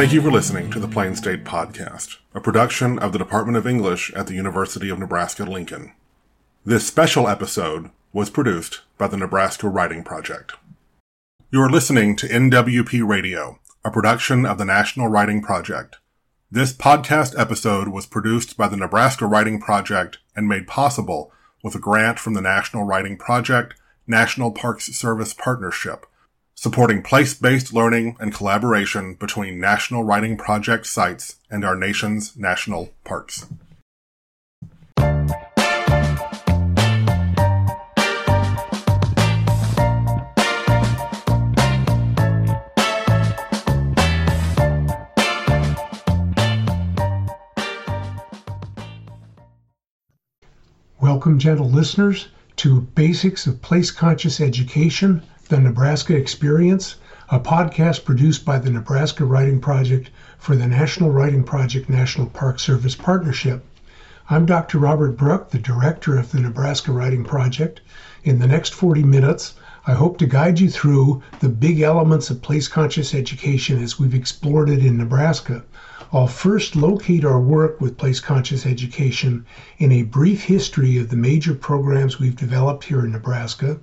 Thank you for listening to the Plain State Podcast, a production of the Department of English at the University of Nebraska Lincoln. This special episode was produced by the Nebraska Writing Project. You are listening to NWP Radio, a production of the National Writing Project. This podcast episode was produced by the Nebraska Writing Project and made possible with a grant from the National Writing Project National Parks Service Partnership, supporting place-based learning and collaboration between National Writing Project sites and our nation's national parks. Welcome, gentle listeners, to Basics of Place Conscious Education, the Nebraska Experience, a podcast produced by the Nebraska Writing Project for the National Writing Project National Park Service Partnership. I'm Dr. Robert Brooke, the director of the Nebraska Writing Project. In the next 40 minutes, I hope to guide you through the big elements of place conscious education as we've explored it in Nebraska. I'll first locate our work with place conscious education in a brief history of the major programs we've developed here in Nebraska.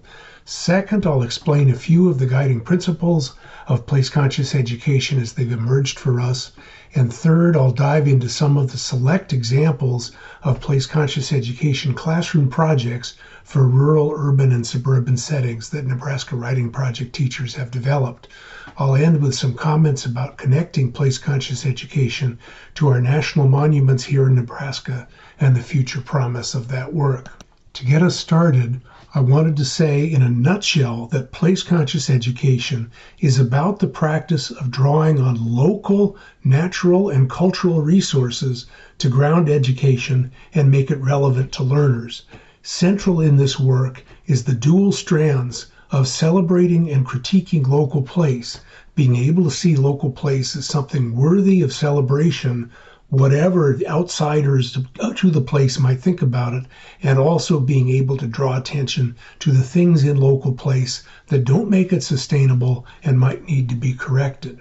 Second, I'll explain a few of the guiding principles of place conscious education as they've emerged for us. And third, I'll dive into some of the select examples of place conscious education classroom projects for rural, urban, and suburban settings that Nebraska Writing Project teachers have developed. I'll end with some comments about connecting place conscious education to our national monuments here in Nebraska and the future promise of that work. To get us started, I wanted to say in a nutshell that place conscious education is about the practice of drawing on local, natural, and cultural resources to ground education and make it relevant to learners. Central in this work is the dual strands of celebrating and critiquing local place being able to see local place as something worthy of celebration, whatever outsiders to, to the place might think about it, and also being able to draw attention to the things in local place that don't make it sustainable and might need to be corrected.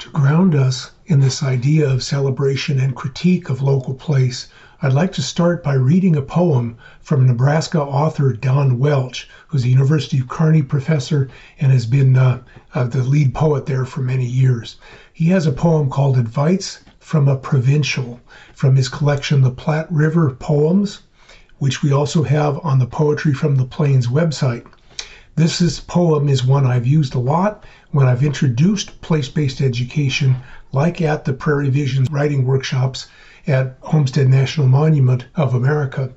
To ground us in this idea of celebration and critique of local place, I'd like to start by reading a poem from Nebraska author Don Welch, who's a University of Kearney professor and has been uh, uh, the lead poet there for many years. He has a poem called Advice from a Provincial from his collection, The Platte River Poems, which we also have on the Poetry from the Plains website. This is, poem is one I've used a lot when I've introduced place based education, like at the Prairie Vision writing workshops at Homestead National Monument of America.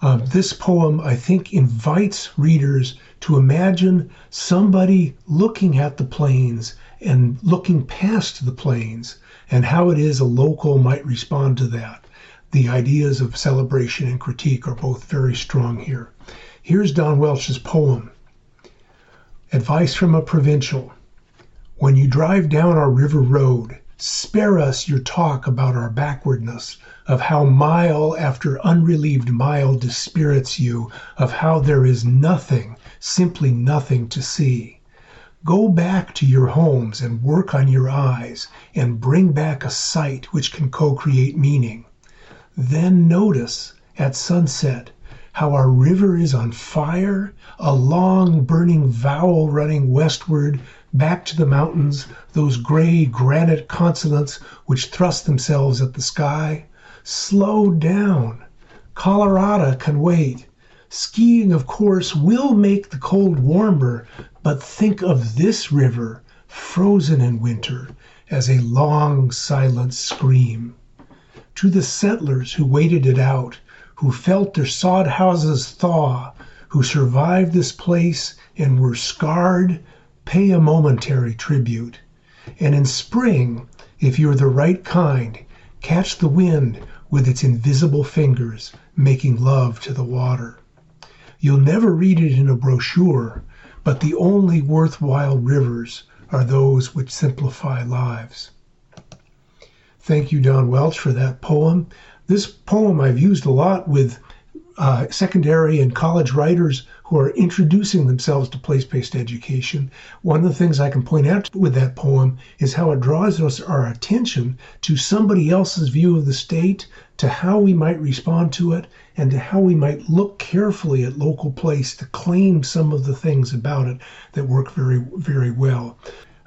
Uh, this poem, I think, invites readers to imagine somebody looking at the plains and looking past the plains and how it is a local might respond to that. The ideas of celebration and critique are both very strong here. Here's Don Welch's poem Advice from a Provincial. When you drive down our river road, Spare us your talk about our backwardness, of how mile after unrelieved mile dispirits you, of how there is nothing, simply nothing to see. Go back to your homes and work on your eyes, and bring back a sight which can co create meaning. Then notice, at sunset, how our river is on fire, a long burning vowel running westward back to the mountains, those gray granite consonants which thrust themselves at the sky. Slow down. Colorado can wait. Skiing, of course, will make the cold warmer, but think of this river, frozen in winter, as a long, silent scream. To the settlers who waited it out, who felt their sod houses thaw, who survived this place and were scarred, pay a momentary tribute. And in spring, if you're the right kind, catch the wind with its invisible fingers making love to the water. You'll never read it in a brochure, but the only worthwhile rivers are those which simplify lives. Thank you, Don Welch, for that poem. This poem I've used a lot with uh, secondary and college writers who are introducing themselves to place based education. One of the things I can point out with that poem is how it draws us our attention to somebody else's view of the state, to how we might respond to it, and to how we might look carefully at local place to claim some of the things about it that work very, very well.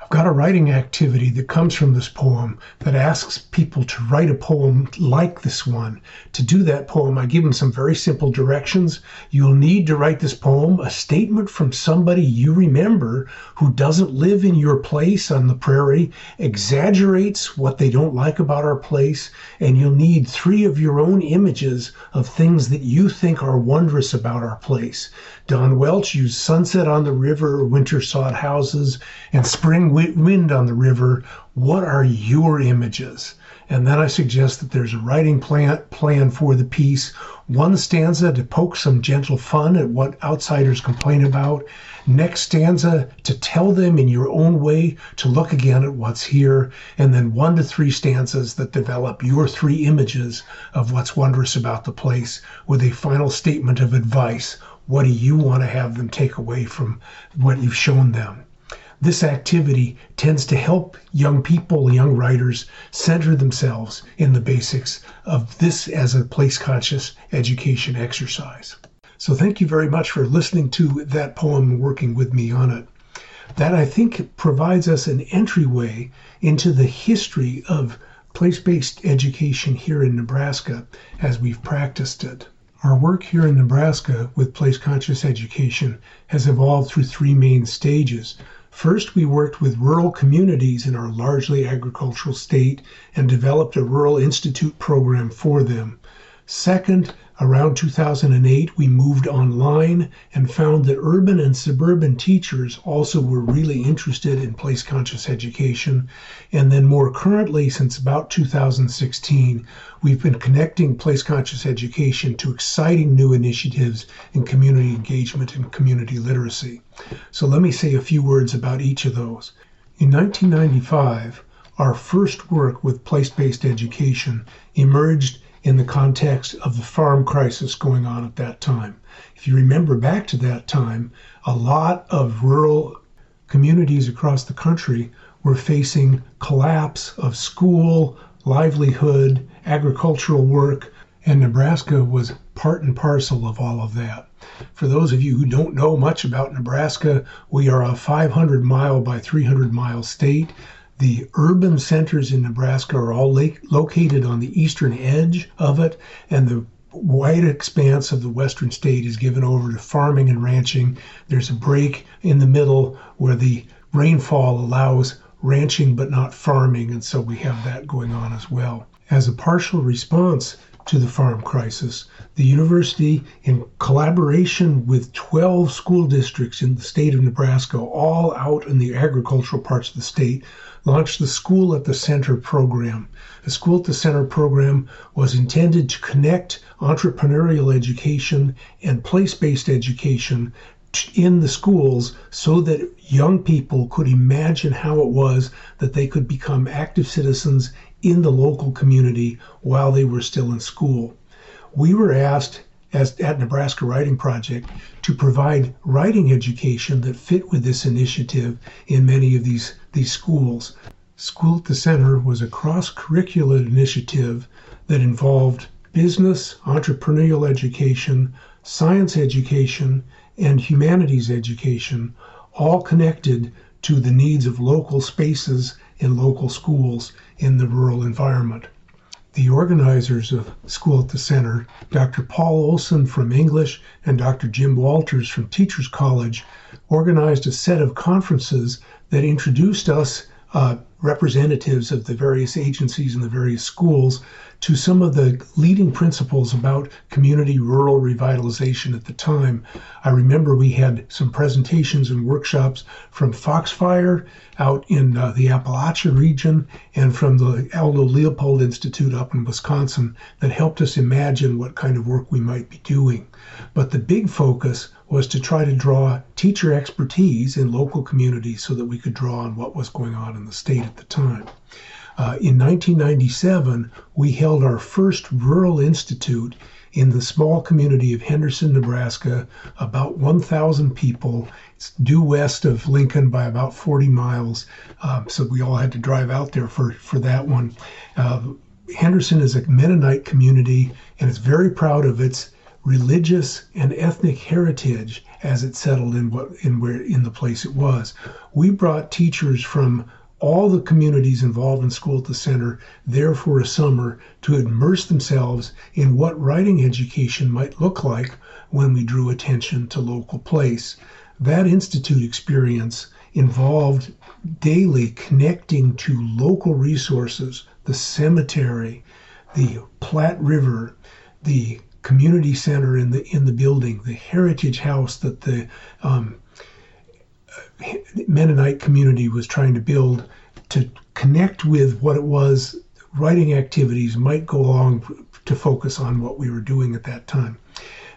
I've got a writing activity that comes from this poem that asks people to write a poem like this one. To do that poem, I give them some very simple directions. You'll need to write this poem a statement from somebody you remember who doesn't live in your place on the prairie, exaggerates what they don't like about our place, and you'll need three of your own images of things that you think are wondrous about our place. Don Welch used sunset on the river, winter sod houses, and spring wind on the river. What are your images? And then I suggest that there's a writing plan, plan for the piece. One stanza to poke some gentle fun at what outsiders complain about. Next stanza to tell them in your own way to look again at what's here. And then one to three stanzas that develop your three images of what's wondrous about the place with a final statement of advice. What do you want to have them take away from what you've shown them? This activity tends to help young people, young writers, center themselves in the basics of this as a place conscious education exercise. So, thank you very much for listening to that poem and working with me on it. That I think provides us an entryway into the history of place based education here in Nebraska as we've practiced it. Our work here in Nebraska with place conscious education has evolved through three main stages. First, we worked with rural communities in our largely agricultural state and developed a Rural Institute program for them. Second, around 2008, we moved online and found that urban and suburban teachers also were really interested in place conscious education. And then, more currently, since about 2016, we've been connecting place conscious education to exciting new initiatives in community engagement and community literacy. So, let me say a few words about each of those. In 1995, our first work with place based education emerged in the context of the farm crisis going on at that time. If you remember back to that time, a lot of rural communities across the country were facing collapse of school, livelihood, agricultural work, and Nebraska was part and parcel of all of that. For those of you who don't know much about Nebraska, we are a 500 mile by 300 mile state. The urban centers in Nebraska are all lake, located on the eastern edge of it, and the wide expanse of the western state is given over to farming and ranching. There's a break in the middle where the rainfall allows ranching but not farming, and so we have that going on as well. As a partial response to the farm crisis, the university, in collaboration with 12 school districts in the state of Nebraska, all out in the agricultural parts of the state, launched the School at the Center program. The School at the Center program was intended to connect entrepreneurial education and place based education in the schools so that young people could imagine how it was that they could become active citizens in the local community while they were still in school. We were asked as at Nebraska Writing Project to provide writing education that fit with this initiative in many of these, these schools. School at the Center was a cross curricular initiative that involved business, entrepreneurial education, science education, and humanities education, all connected to the needs of local spaces in local schools in the rural environment the organizers of School at the Center, Dr. Paul Olson from English and Dr. Jim Walters from Teachers College, organized a set of conferences that introduced us, uh, representatives of the various agencies and the various schools, to some of the leading principles about community rural revitalization at the time. I remember we had some presentations and workshops from Foxfire out in uh, the Appalachia region and from the Aldo Leopold Institute up in Wisconsin that helped us imagine what kind of work we might be doing. But the big focus was to try to draw teacher expertise in local communities so that we could draw on what was going on in the state at the time. Uh, in 1997, we held our first rural institute in the small community of Henderson, Nebraska, about 1,000 people. It's due west of Lincoln by about 40 miles. Um, so we all had to drive out there for, for that one. Uh, Henderson is a Mennonite community and it's very proud of its religious and ethnic heritage as it settled in what in where in the place it was. We brought teachers from all the communities involved in School at the Center there for a summer to immerse themselves in what writing education might look like when we drew attention to local place. That Institute experience involved daily connecting to local resources, the cemetery, the Platte River, the community center in the in the building, the heritage house that the um, Mennonite community was trying to build to connect with what it was writing activities might go along to focus on what we were doing at that time.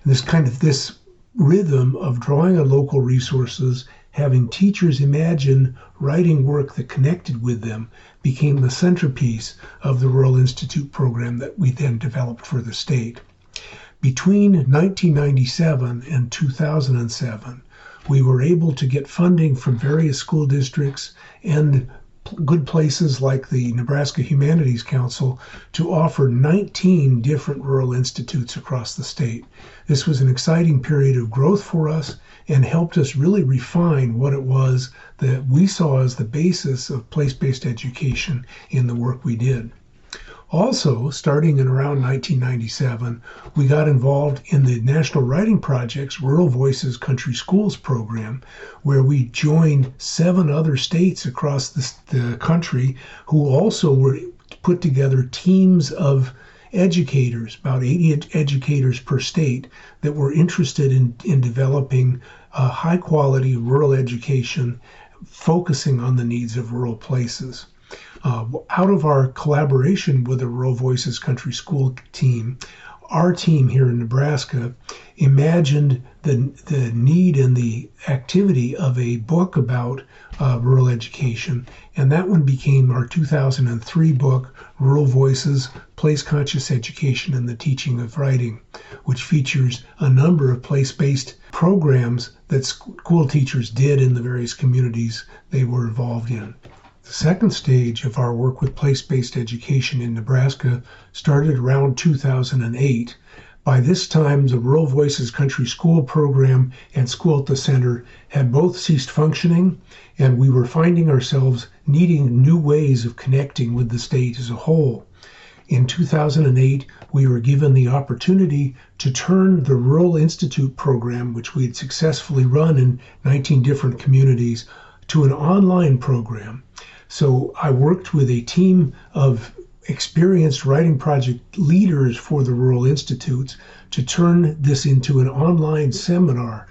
And this kind of this rhythm of drawing on local resources, having teachers imagine writing work that connected with them became the centerpiece of the Rural Institute program that we then developed for the state. Between 1997 and 2007, we were able to get funding from various school districts and good places like the Nebraska Humanities Council to offer 19 different rural institutes across the state. This was an exciting period of growth for us and helped us really refine what it was that we saw as the basis of place based education in the work we did. Also, starting in around 1997, we got involved in the National Writing Project's Rural Voices Country Schools program, where we joined seven other states across the, the country who also were put together teams of educators, about 80 ed- educators per state, that were interested in, in developing a high quality rural education focusing on the needs of rural places. Uh, out of our collaboration with the Rural Voices Country School team, our team here in Nebraska imagined the, the need and the activity of a book about uh, rural education. And that one became our 2003 book, Rural Voices Place Conscious Education and the Teaching of Writing, which features a number of place based programs that school teachers did in the various communities they were involved in. The second stage of our work with place based education in Nebraska started around 2008. By this time, the Rural Voices Country School program and School at the Center had both ceased functioning, and we were finding ourselves needing new ways of connecting with the state as a whole. In 2008, we were given the opportunity to turn the Rural Institute program, which we had successfully run in 19 different communities, to an online program. So I worked with a team of experienced writing project leaders for the Rural Institutes to turn this into an online seminar.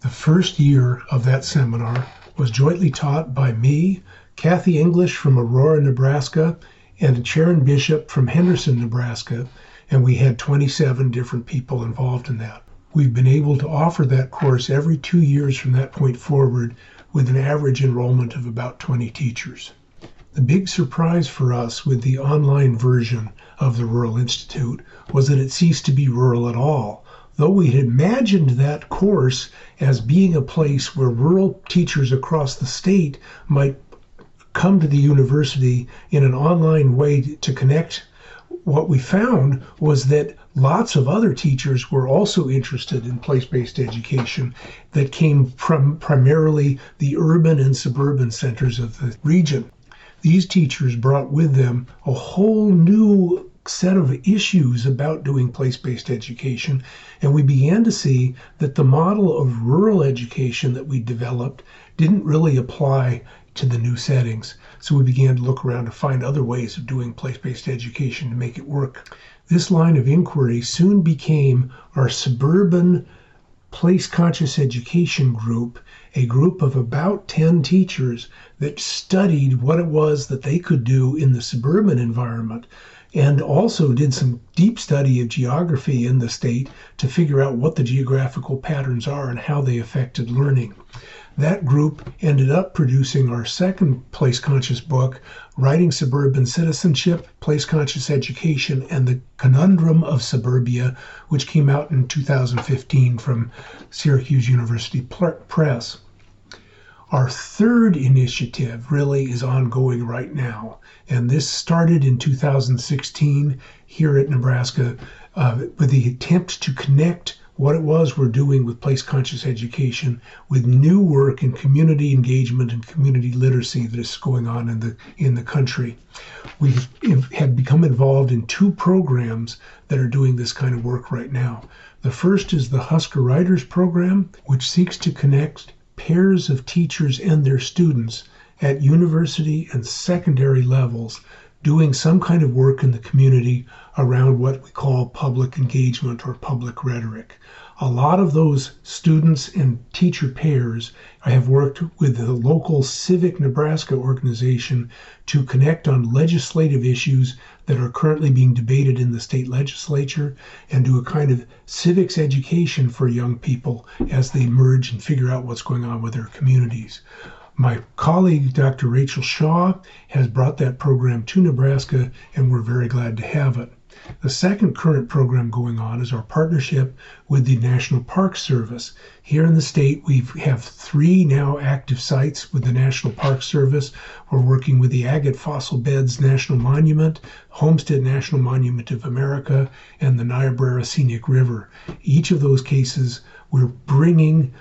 The first year of that seminar was jointly taught by me, Kathy English from Aurora, Nebraska, and Sharon Bishop from Henderson, Nebraska, and we had 27 different people involved in that. We've been able to offer that course every two years from that point forward with an average enrollment of about 20 teachers. The big surprise for us with the online version of the Rural Institute was that it ceased to be rural at all. Though we had imagined that course as being a place where rural teachers across the state might come to the university in an online way to connect, what we found was that lots of other teachers were also interested in place based education that came from primarily the urban and suburban centers of the region. These teachers brought with them a whole new set of issues about doing place based education, and we began to see that the model of rural education that we developed didn't really apply to the new settings. So we began to look around to find other ways of doing place based education to make it work. This line of inquiry soon became our suburban place conscious education group, a group of about 10 teachers that studied what it was that they could do in the suburban environment and also did some deep study of geography in the state to figure out what the geographical patterns are and how they affected learning. That group ended up producing our second place conscious book, Writing Suburban Citizenship, Place Conscious Education, and the Conundrum of Suburbia, which came out in 2015 from Syracuse University Press. Our third initiative really is ongoing right now, and this started in 2016 here at Nebraska uh, with the attempt to connect what it was we're doing with place conscious education with new work in community engagement and community literacy that is going on in the in the country. We have become involved in two programs that are doing this kind of work right now. The first is the Husker Writers program, which seeks to connect pairs of teachers and their students at university and secondary levels doing some kind of work in the community around what we call public engagement or public rhetoric. A lot of those students and teacher pairs I have worked with the local Civic Nebraska organization to connect on legislative issues that are currently being debated in the state legislature and do a kind of civics education for young people as they merge and figure out what's going on with their communities. My colleague, Dr. Rachel Shaw, has brought that program to Nebraska, and we're very glad to have it. The second current program going on is our partnership with the National Park Service. Here in the state, we have three now active sites with the National Park Service. We're working with the Agate Fossil Beds National Monument, Homestead National Monument of America, and the Niobrara Scenic River. Each of those cases, we're bringing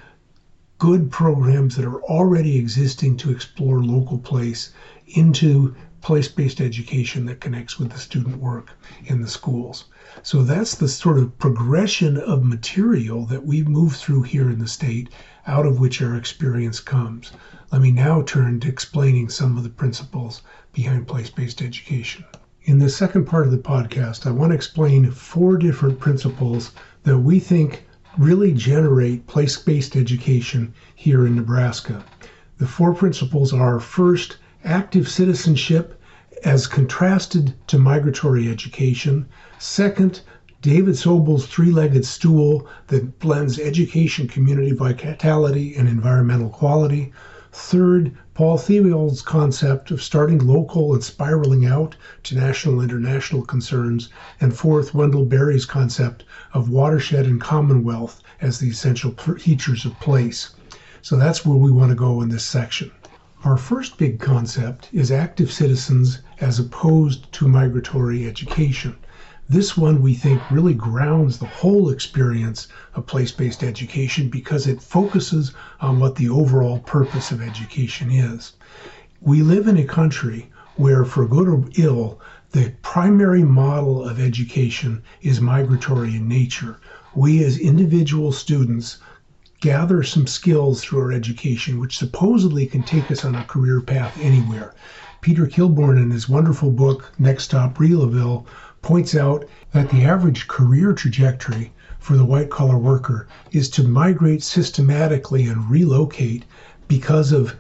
good programs that are already existing to explore local place into place based education that connects with the student work in the schools. So that's the sort of progression of material that we move through here in the state, out of which our experience comes. Let me now turn to explaining some of the principles behind place based education. In the second part of the podcast, I want to explain four different principles that we think really generate place based education here in Nebraska. The four principles are first, active citizenship as contrasted to migratory education. Second, David Sobel's three legged stool that blends education, community vitality, and environmental quality. Third, Paul Theobald's concept of starting local and spiraling out to national and international concerns. And fourth, Wendell Berry's concept of watershed and commonwealth as the essential features of place. So that's where we want to go in this section. Our first big concept is active citizens as opposed to migratory education. This one we think really grounds the whole experience of place based education because it focuses on what the overall purpose of education is. We live in a country where, for good or ill, the primary model of education is migratory in nature. We, as individual students, gather some skills through our education, which supposedly can take us on a career path anywhere. Peter Kilborn, in his wonderful book, Next Stop Reloville, points out that the average career trajectory for the white collar worker is to migrate systematically and relocate because of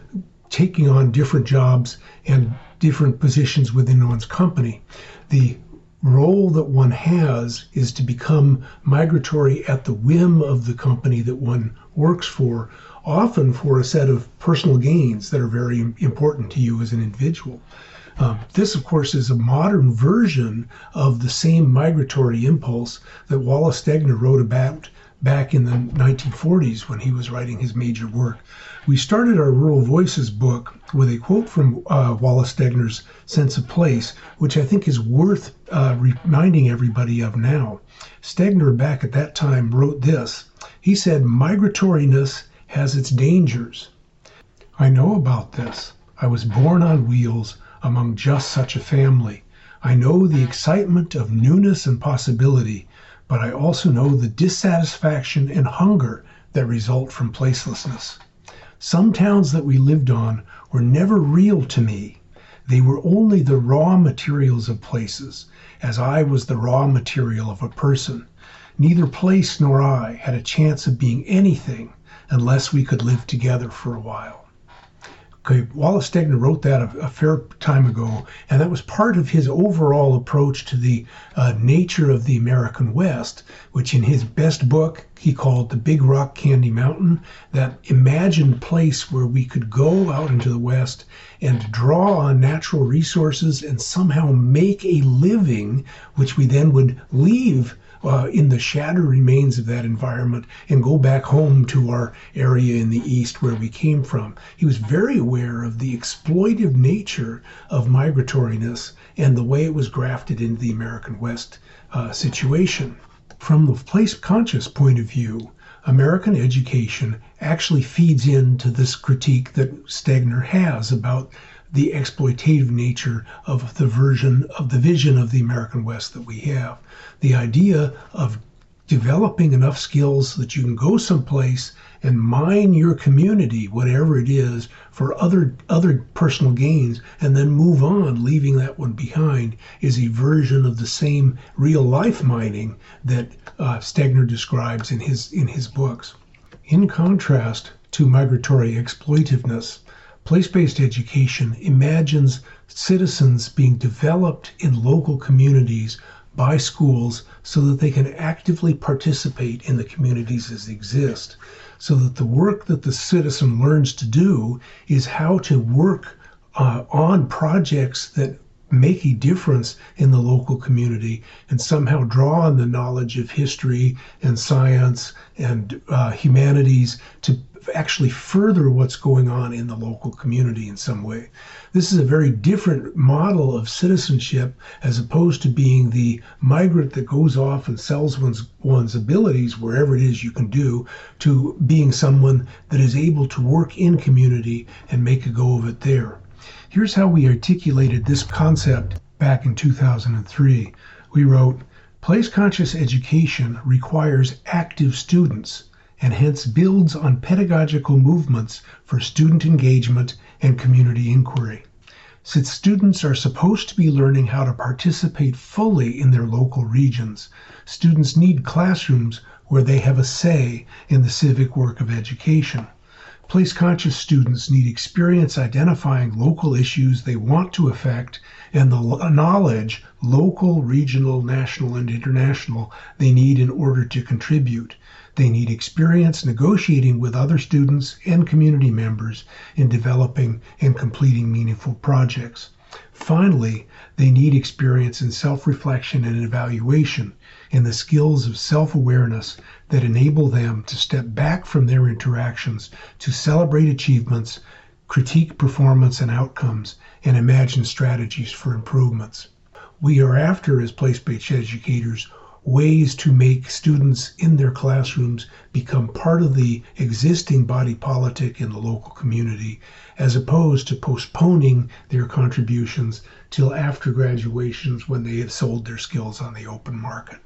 taking on different jobs and different positions within one's company. The role that one has is to become migratory at the whim of the company that one works for, often for a set of personal gains that are very important to you as an individual. Um, this, of course, is a modern version of the same migratory impulse that Wallace Stegner wrote about back in the 1940s when he was writing his major work. We started our Rural Voices book with a quote from uh, Wallace Stegner's Sense of Place, which I think is worth uh, reminding everybody of now. Stegner, back at that time, wrote this. He said, Migratoriness has its dangers. I know about this. I was born on wheels among just such a family. I know the mm. excitement of newness and possibility, but I also know the dissatisfaction and hunger that result from placelessness. Some towns that we lived on were never real to me. They were only the raw materials of places, as I was the raw material of a person. Neither place nor I had a chance of being anything unless we could live together for a while Okay, Wallace Stegner wrote that a, a, fair time ago, and that was part of his overall approach to the uh, nature of the American West, which in his best book he called The Big Rock Candy Mountain, that imagined place where we could go out into the West and draw on natural resources and somehow make a living, which we then would leave uh, in the shattered remains of that environment and go back home to our area in the east where we came from. He was very aware of the exploitive nature of migratoriness and the way it was grafted into the American West uh, situation. From the place conscious point of view, American education actually feeds into this critique that Stegner has about the exploitative nature of the version of the vision of the American West that we have. The idea of developing enough skills that you can go someplace and mine your community, whatever it is, for other other personal gains, and then move on, leaving that one behind, is a version of the same real life mining that uh, Stegner describes in his in his books. In contrast to migratory exploitiveness, Place-based education imagines citizens being developed in local communities by schools so that they can actively participate in the communities as they exist. So that the work that the citizen learns to do is how to work uh, on projects that make a difference in the local community and somehow draw on the knowledge of history and science and uh, humanities to actually further what's going on in the local community in some way. This is a very different model of citizenship as opposed to being the migrant that goes off and sells one's one's abilities wherever it is you can do to being someone that is able to work in community and make a go of it there. Here's how we articulated this concept back in 2003. We wrote, Place conscious education requires active students and hence builds on pedagogical movements for student engagement and community inquiry. Since students are supposed to be learning how to participate fully in their local regions, students need classrooms where they have a say in the civic work of education. Place conscious students need experience identifying local issues they want to affect and the knowledge, local, regional, national, and international, they need in order to contribute. They need experience negotiating with other students and community members in developing and completing meaningful projects. Finally, they need experience in self reflection and evaluation, and the skills of self awareness that enable them to step back from their interactions to celebrate achievements, critique performance and outcomes, and imagine strategies for improvements. We are after, as place based educators, ways to make students in their classrooms become part of the existing body politic in the local community, as opposed to postponing their contributions till after graduations when they have sold their skills on the open market.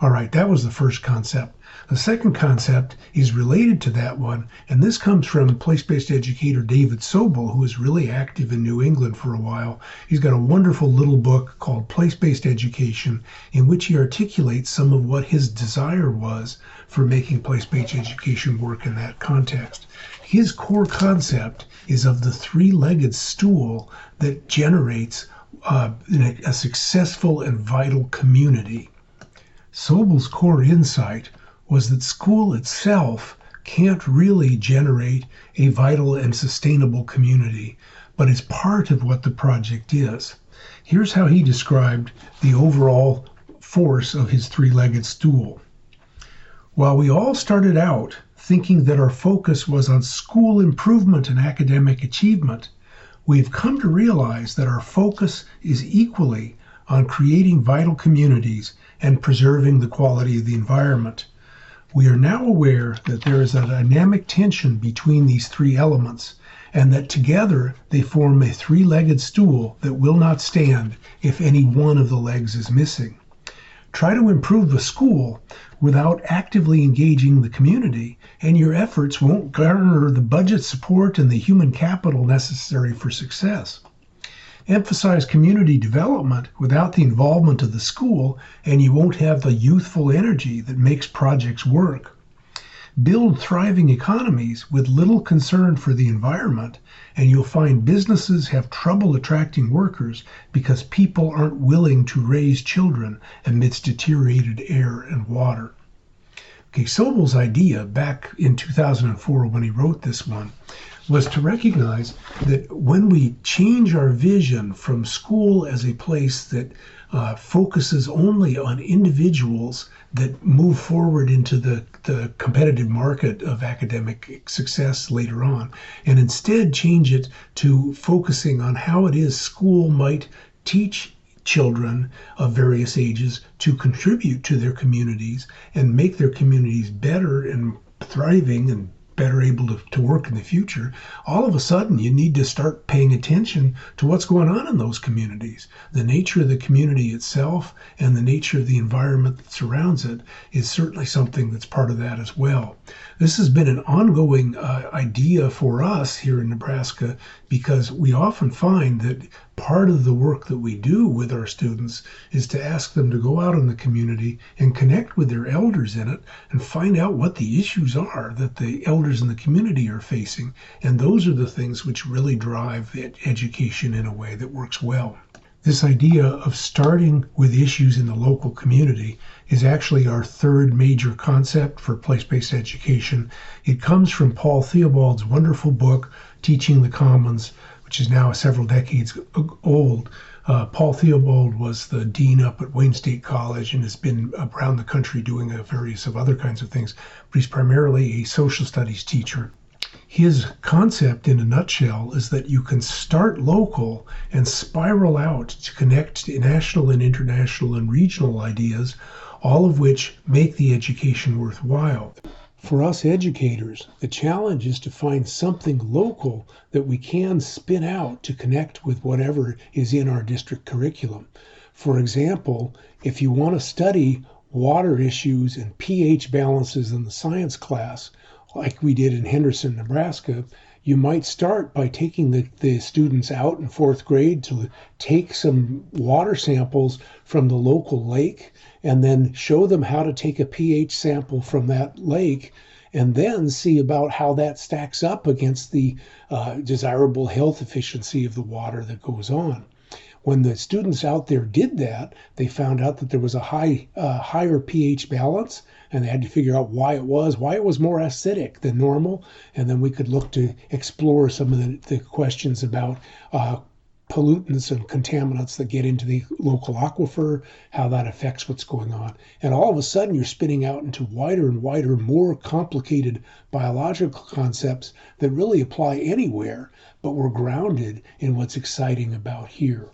All right, that was the first concept. The second concept is related to that one, and this comes from place based educator David Sobel, who was really active in New England for a while. He's got a wonderful little book called Place Based Education, in which he articulates some of what his desire was for making place based education work in that context. His core concept is of the three legged stool that generates uh, a successful and vital community. Sobel's core insight was that school itself can't really generate a vital and sustainable community, but is part of what the project is. Here's how he described the overall force of his three legged stool. While we all started out thinking that our focus was on school improvement and academic achievement, we've come to realize that our focus is equally on creating vital communities and preserving the quality of the environment. We are now aware that there is a dynamic tension between these three elements, and that together they form a three legged stool that will not stand if any one of the legs is missing. Try to improve the school without actively engaging the community, and your efforts won't garner the budget support and the human capital necessary for success emphasize community development without the involvement of the school, and you won't have the youthful energy that makes projects work. build thriving economies with little concern for the environment, and you'll find businesses have trouble attracting workers because people aren't willing to raise children amidst deteriorated air and water. Okay, Sobel's idea back in 2004 when he wrote this one was to recognize that when we change our vision from school as a place that uh, focuses only on individuals that move forward into the, the competitive market of academic success later on, and instead change it to focusing on how it is school might teach children of various ages to contribute to their communities and make their communities better and thriving and better able to, to work in the future, all of a sudden you need to start paying attention to what's going on in those communities. The nature of the community itself and the nature of the environment that surrounds it is certainly something that's part of that as well. This has been an ongoing uh, idea for us here in Nebraska because we often find that part of the work that we do with our students is to ask them to go out in the community and connect with their elders in it and find out what the issues are that the elders in the community are facing. And those are the things which really drive education in a way that works well. This idea of starting with issues in the local community is actually our third major concept for place based education. It comes from Paul Theobald's wonderful book, Teaching the Commons, which is now several decades old. Uh, Paul Theobald was the dean up at Wayne State College and has been around the country doing a various of other kinds of things, but he's primarily a social studies teacher his concept in a nutshell is that you can start local and spiral out to connect to national and international and regional ideas, all of which make the education worthwhile. For us educators, the challenge is to find something local that we can spin out to connect with whatever is in our district curriculum. For example, if you want to study water issues and pH balances in the science class, like we did in Henderson, Nebraska, you might start by taking the, the students out in fourth grade to take some water samples from the local lake and then show them how to take a pH sample from that lake and then see about how that stacks up against the uh, desirable health efficiency of the water that goes on. When the students out there did that, they found out that there was a high, uh, higher pH balance and they had to figure out why it was, why it was more acidic than normal, and then we could look to explore some of the, the questions about uh, pollutants and contaminants that get into the local aquifer, how that affects what's going on. And all of a sudden, you're spinning out into wider and wider, more complicated biological concepts that really apply anywhere, but we're grounded in what's exciting about here.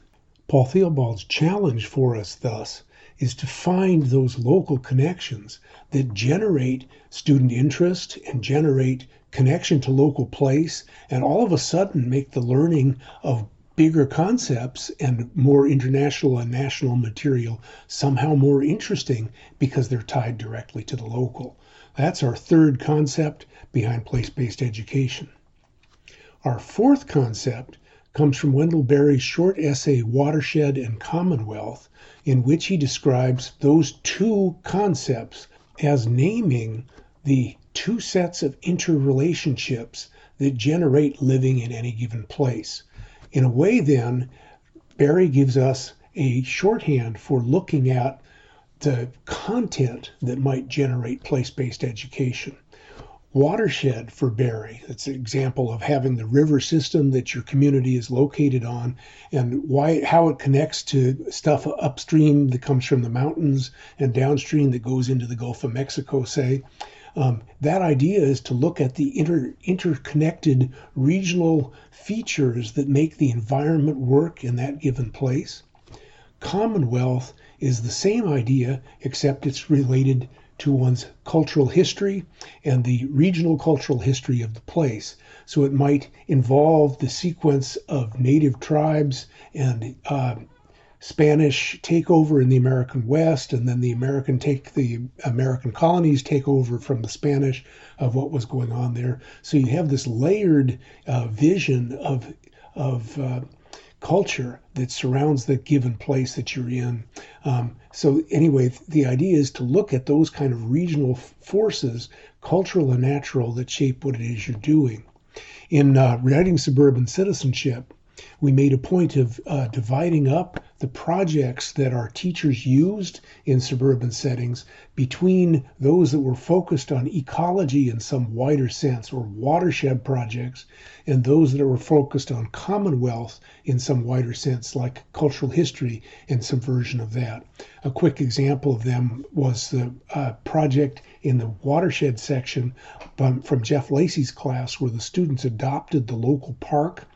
Paul Theobald's challenge for us, thus, is to find those local connections that generate student interest and generate connection to local place and all of a sudden make the learning of bigger concepts and more international and national material somehow more interesting because they're tied directly to the local. That's our third concept behind place based education. Our fourth concept comes from Wendell Berry's short essay Watershed and Commonwealth, in which he describes those two concepts as naming the two sets of interrelationships that generate living in any given place. In a way, then, Berry gives us a shorthand for looking at the content that might generate place based education watershed for Berry, that's an example of having the river system that your community is located on and why how it connects to stuff upstream that comes from the mountains and downstream that goes into the Gulf of Mexico, say. Um, that idea is to look at the inter, interconnected regional features that make the environment work in that given place. Commonwealth is the same idea, except it's related to one's cultural history and the regional cultural history of the place. So it might involve the sequence of native tribes and uh, Spanish takeover in the American West, and then the American take the American colonies take over from the Spanish of what was going on there. So you have this layered uh, vision of of uh, culture that surrounds the given place that you're in. Um, so, anyway, the idea is to look at those kind of regional forces, cultural and natural, that shape what it is you're doing. In uh, writing Suburban Citizenship, we made a point of uh, dividing up the projects that our teachers used in suburban settings between those that were focused on ecology in some wider sense or watershed projects and those that were focused on commonwealth in some wider sense like cultural history and some version of that. A quick example of them was the uh, project in the watershed section from, from jeff lacey's class where the students adopted the local park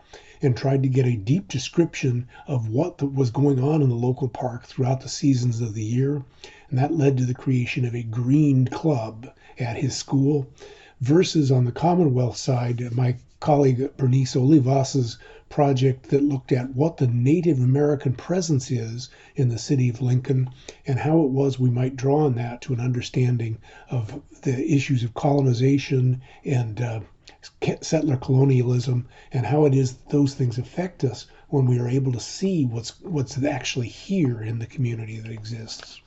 and tried to get a deep description of what was going on in the local park throughout the seasons of the year. And that led to the creation of a green club at his school. Versus on the Commonwealth side, my colleague Bernice Olivas's project that looked at what the Native American presence is in the city of Lincoln and how it was we might draw on that to an understanding of the issues of colonization and uh, settler colonialism and how it is that those things affect us when we are able to see what's what's actually here in the community that exists.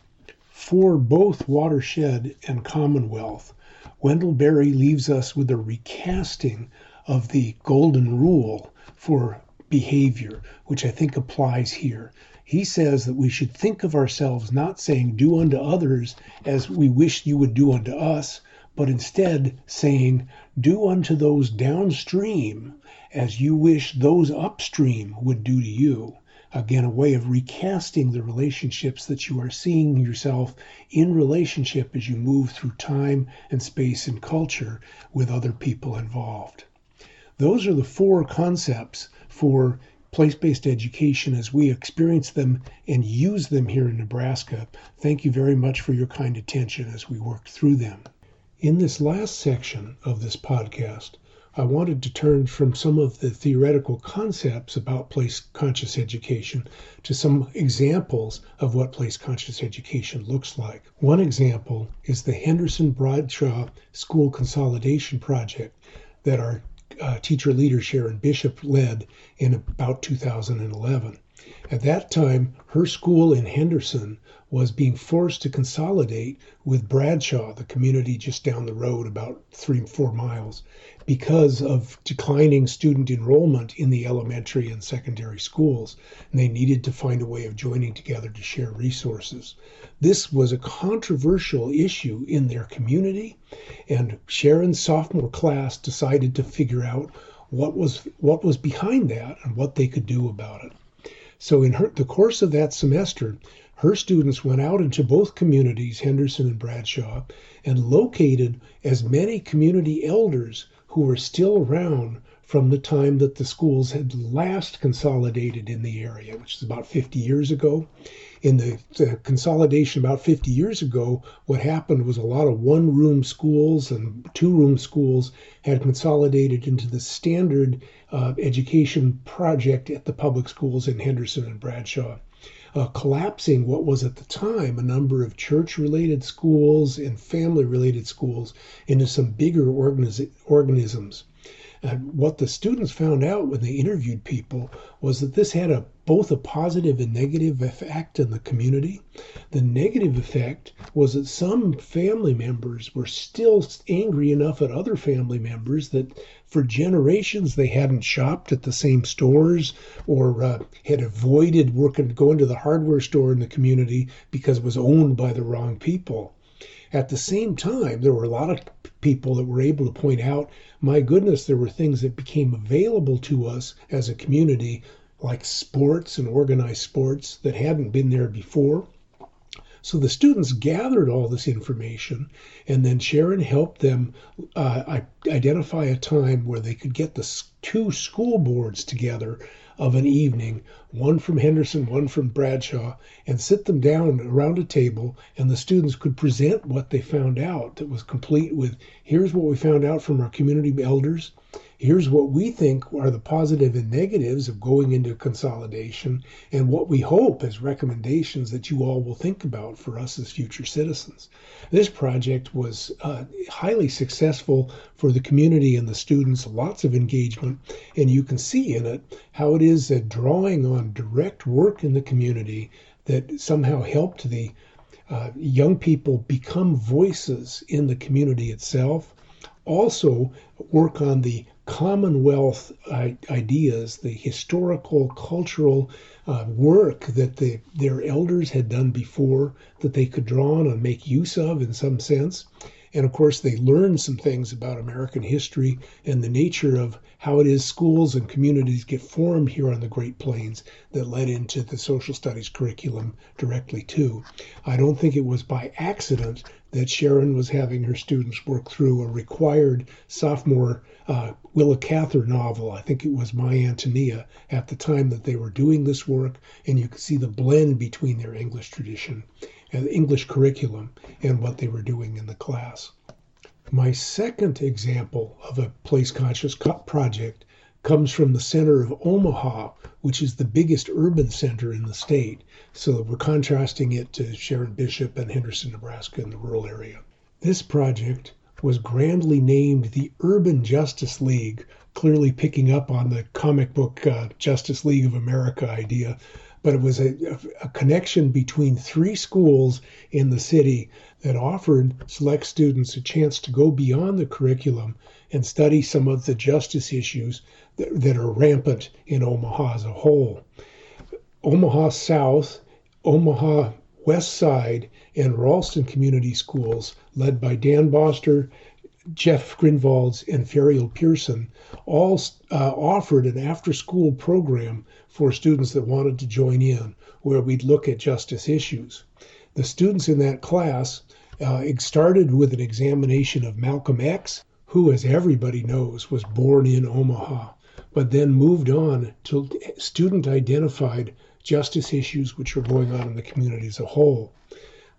For both watershed and commonwealth, Wendell Berry leaves us with a recasting of the golden rule for behavior, which I think applies here. He says that we should think of ourselves not saying, Do unto others as we wish you would do unto us, but instead saying, Do unto those downstream as you wish those upstream would do to you. Again, a way of recasting the relationships that you are seeing yourself in relationship as you move through time and space and culture with other people involved. Those are the four concepts for place based education as we experience them and use them here in Nebraska. Thank you very much for your kind attention as we work through them. In this last section of this podcast, I wanted to turn from some of the theoretical concepts about place conscious education to some examples of what place conscious education looks like. One example is the Henderson Bradshaw School Consolidation Project that our uh, teacher leader Sharon Bishop led in about 2011. At that time, her school in Henderson was being forced to consolidate with Bradshaw, the community just down the road, about three, four miles, because of declining student enrollment in the elementary and secondary schools. And they needed to find a way of joining together to share resources. This was a controversial issue in their community, and Sharon's sophomore class decided to figure out what was what was behind that and what they could do about it. So in her, the course of that semester, her students went out into both communities, Henderson and Bradshaw, and located as many community elders who were still around from the time that the schools had last consolidated in the area, which is about 50 years ago. In the, the consolidation about 50 years ago, what happened was a lot of one room schools and two room schools had consolidated into the standard uh, education project at the public schools in Henderson and Bradshaw uh, collapsing what was at the time a number of church related schools and family related schools into some bigger organisms. And what the students found out when they interviewed people was that this had a both a positive and negative effect in the community. The negative effect was that some family members were still angry enough at other family members that for generations they hadn't shopped at the same stores or uh, had avoided working going to the hardware store in the community because it was owned by the wrong people. At the same time, there were a lot of people that were able to point out, my goodness, there were things that became available to us as a community, like sports and organized sports that hadn't been there before. So the students gathered all this information, and then Sharon helped them uh, identify a time where they could get the two school boards together of an evening, one from Henderson, one from Bradshaw, and sit them down around a table, and the students could present what they found out that was complete with here's what we found out from our community elders. Here's what we think are the positive and negatives of going into consolidation and what we hope as recommendations that you all will think about for us as future citizens. This project was uh, highly successful for the community and the students, lots of engagement, and you can see in it how it is a drawing on direct work in the community that somehow helped the uh, young people become voices in the community itself. Also, work on the Commonwealth ideas, the historical, cultural uh, work that the, their elders had done before that they could draw on and make use of in some sense. And of course, they learned some things about American history and the nature of how it is schools and communities get formed here on the Great Plains that led into the social studies curriculum directly too. I don't think it was by accident that Sharon was having her students work through a required sophomore uh, Willa Cather novel. I think it was My Antonia at the time that they were doing this work, and you could see the blend between their English tradition and English curriculum and what they were doing in the class. My second example of a place conscious project comes from the center of Omaha, which is the biggest urban center in the state. So we're contrasting it to Sharon Bishop and Henderson, Nebraska in the rural area. This project was grandly named the Urban Justice League, clearly picking up on the comic book uh, Justice League of America idea but it was a, a, connection between three schools in the city that offered select students a chance to go beyond the curriculum and study some of the justice issues that, are rampant in Omaha as a whole. Omaha South, Omaha West Side, and Ralston Community Schools, led by Dan Boster, Jeff Grinvalds, and Ferial Pearson, all uh, offered an after school program for students that wanted to join in, where we'd look at justice issues. The students in that class uh, started with an examination of Malcolm X, who, as everybody knows, was born in Omaha, but then moved on to student identified justice issues which were going on in the community as a whole.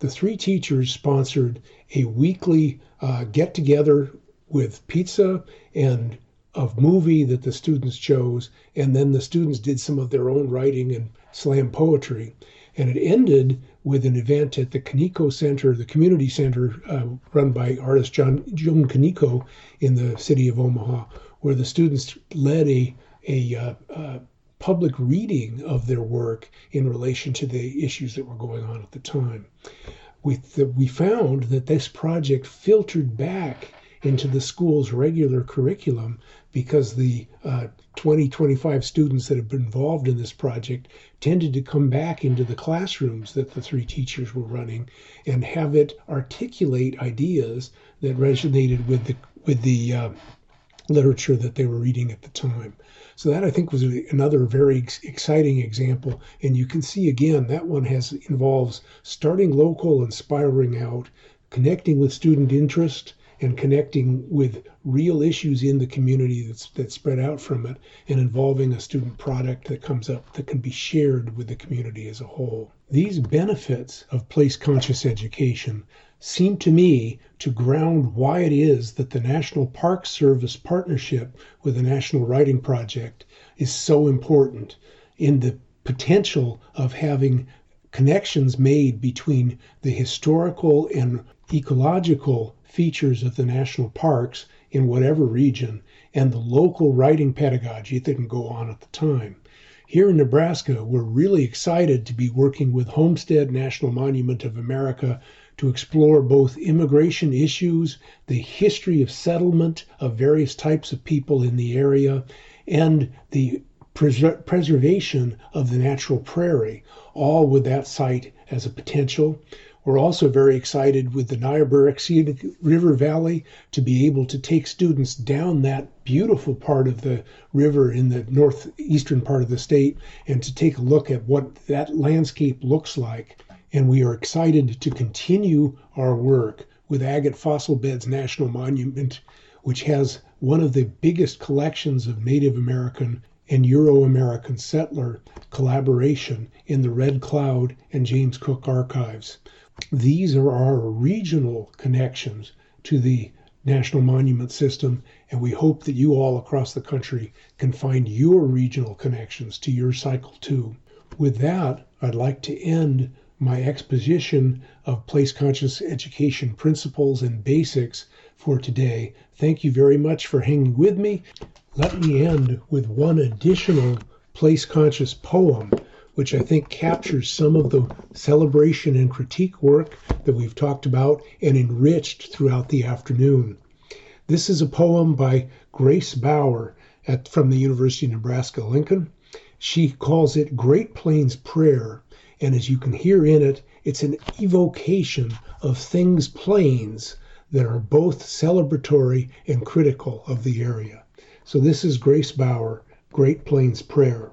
The three teachers sponsored a weekly uh, get together with pizza and of movie that the students chose, and then the students did some of their own writing and slam poetry. And it ended with an event at the Kaneko Center, the community center uh, run by artist John Joan Kaneko in the city of Omaha, where the students led a a uh, uh, public reading of their work in relation to the issues that were going on at the time. We, th- we found that this project filtered back into the school's regular curriculum because the uh, 20, 25 students that have been involved in this project tended to come back into the classrooms that the three teachers were running and have it articulate ideas that resonated with the with the uh, literature that they were reading at the time. So that I think was another very ex- exciting example. And you can see again that one has involves starting local and spiraling out, connecting with student interest, and connecting with real issues in the community that's that spread out from it and involving a student product that comes up that can be shared with the community as a whole. These benefits of place conscious education seem to me to ground why it is that the National Park Service partnership with the National Writing Project is so important in the potential of having connections made between the historical and ecological features of the national parks in whatever region and the local writing pedagogy that can go on at the time. Here in Nebraska, we're really excited to be working with Homestead National Monument of America to explore both immigration issues, the history of settlement of various types of people in the area, and the pres- preservation of the natural prairie, all with that site as a potential. We're also very excited with the Niobrara River Valley to be able to take students down that beautiful part of the river in the northeastern part of the state and to take a look at what that landscape looks like. And we are excited to continue our work with Agate Fossil Beds National Monument, which has one of the biggest collections of Native American and Euro American settler collaboration in the Red Cloud and James Cook archives. These are our regional connections to the national monument system, and we hope that you all across the country can find your regional connections to your cycle too. With that, I'd like to end my exposition of place conscious education principles and basics for today. Thank you very much for hanging with me. Let me end with one additional place conscious poem, which I think captures some of the celebration and critique work that we've talked about and enriched throughout the afternoon. This is a poem by Grace Bauer at, from the University of Nebraska Lincoln. She calls it Great Plains Prayer, and as you can hear in it, it's an evocation of things plains that are both celebratory and critical of the area. So this is Grace Bauer, Great Plains Prayer.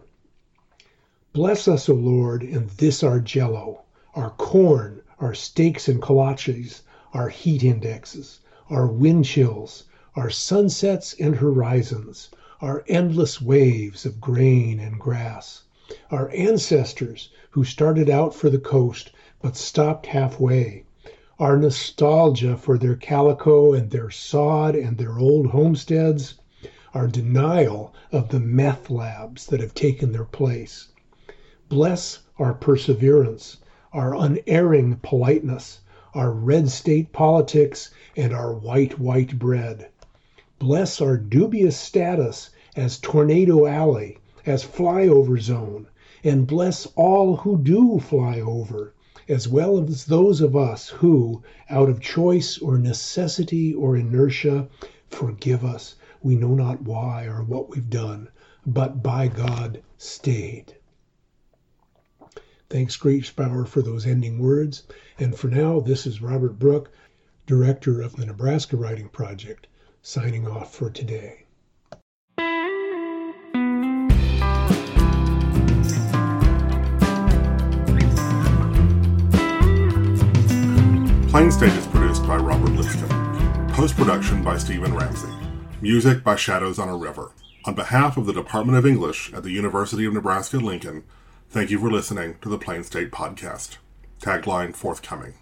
Bless us, O Lord, in this our jello, our corn, our steaks and kolaches, our heat indexes, our wind chills, our sunsets and horizons, our endless waves of grain and grass, our ancestors who started out for the coast but stopped halfway, our nostalgia for their calico and their sod and their old homesteads, our denial of the meth labs that have taken their place. Bless our perseverance, our unerring politeness, our red state politics, and our white, white bread. Bless our dubious status as Tornado Alley, as flyover zone, and bless all who do fly over, as well as those of us who, out of choice or necessity or inertia, forgive us. We know not why or what we've done, but by God stayed. Thanks, Bauer, for those ending words. And for now, this is Robert Brooke, Director of the Nebraska Writing Project signing off for today. Plain State is produced by Robert Lipscomb. Post production by Stephen Ramsey. Music by Shadows on a River. On behalf of the Department of English at the University of Nebraska Lincoln, thank you for listening to the Plain State Podcast. Tagline forthcoming.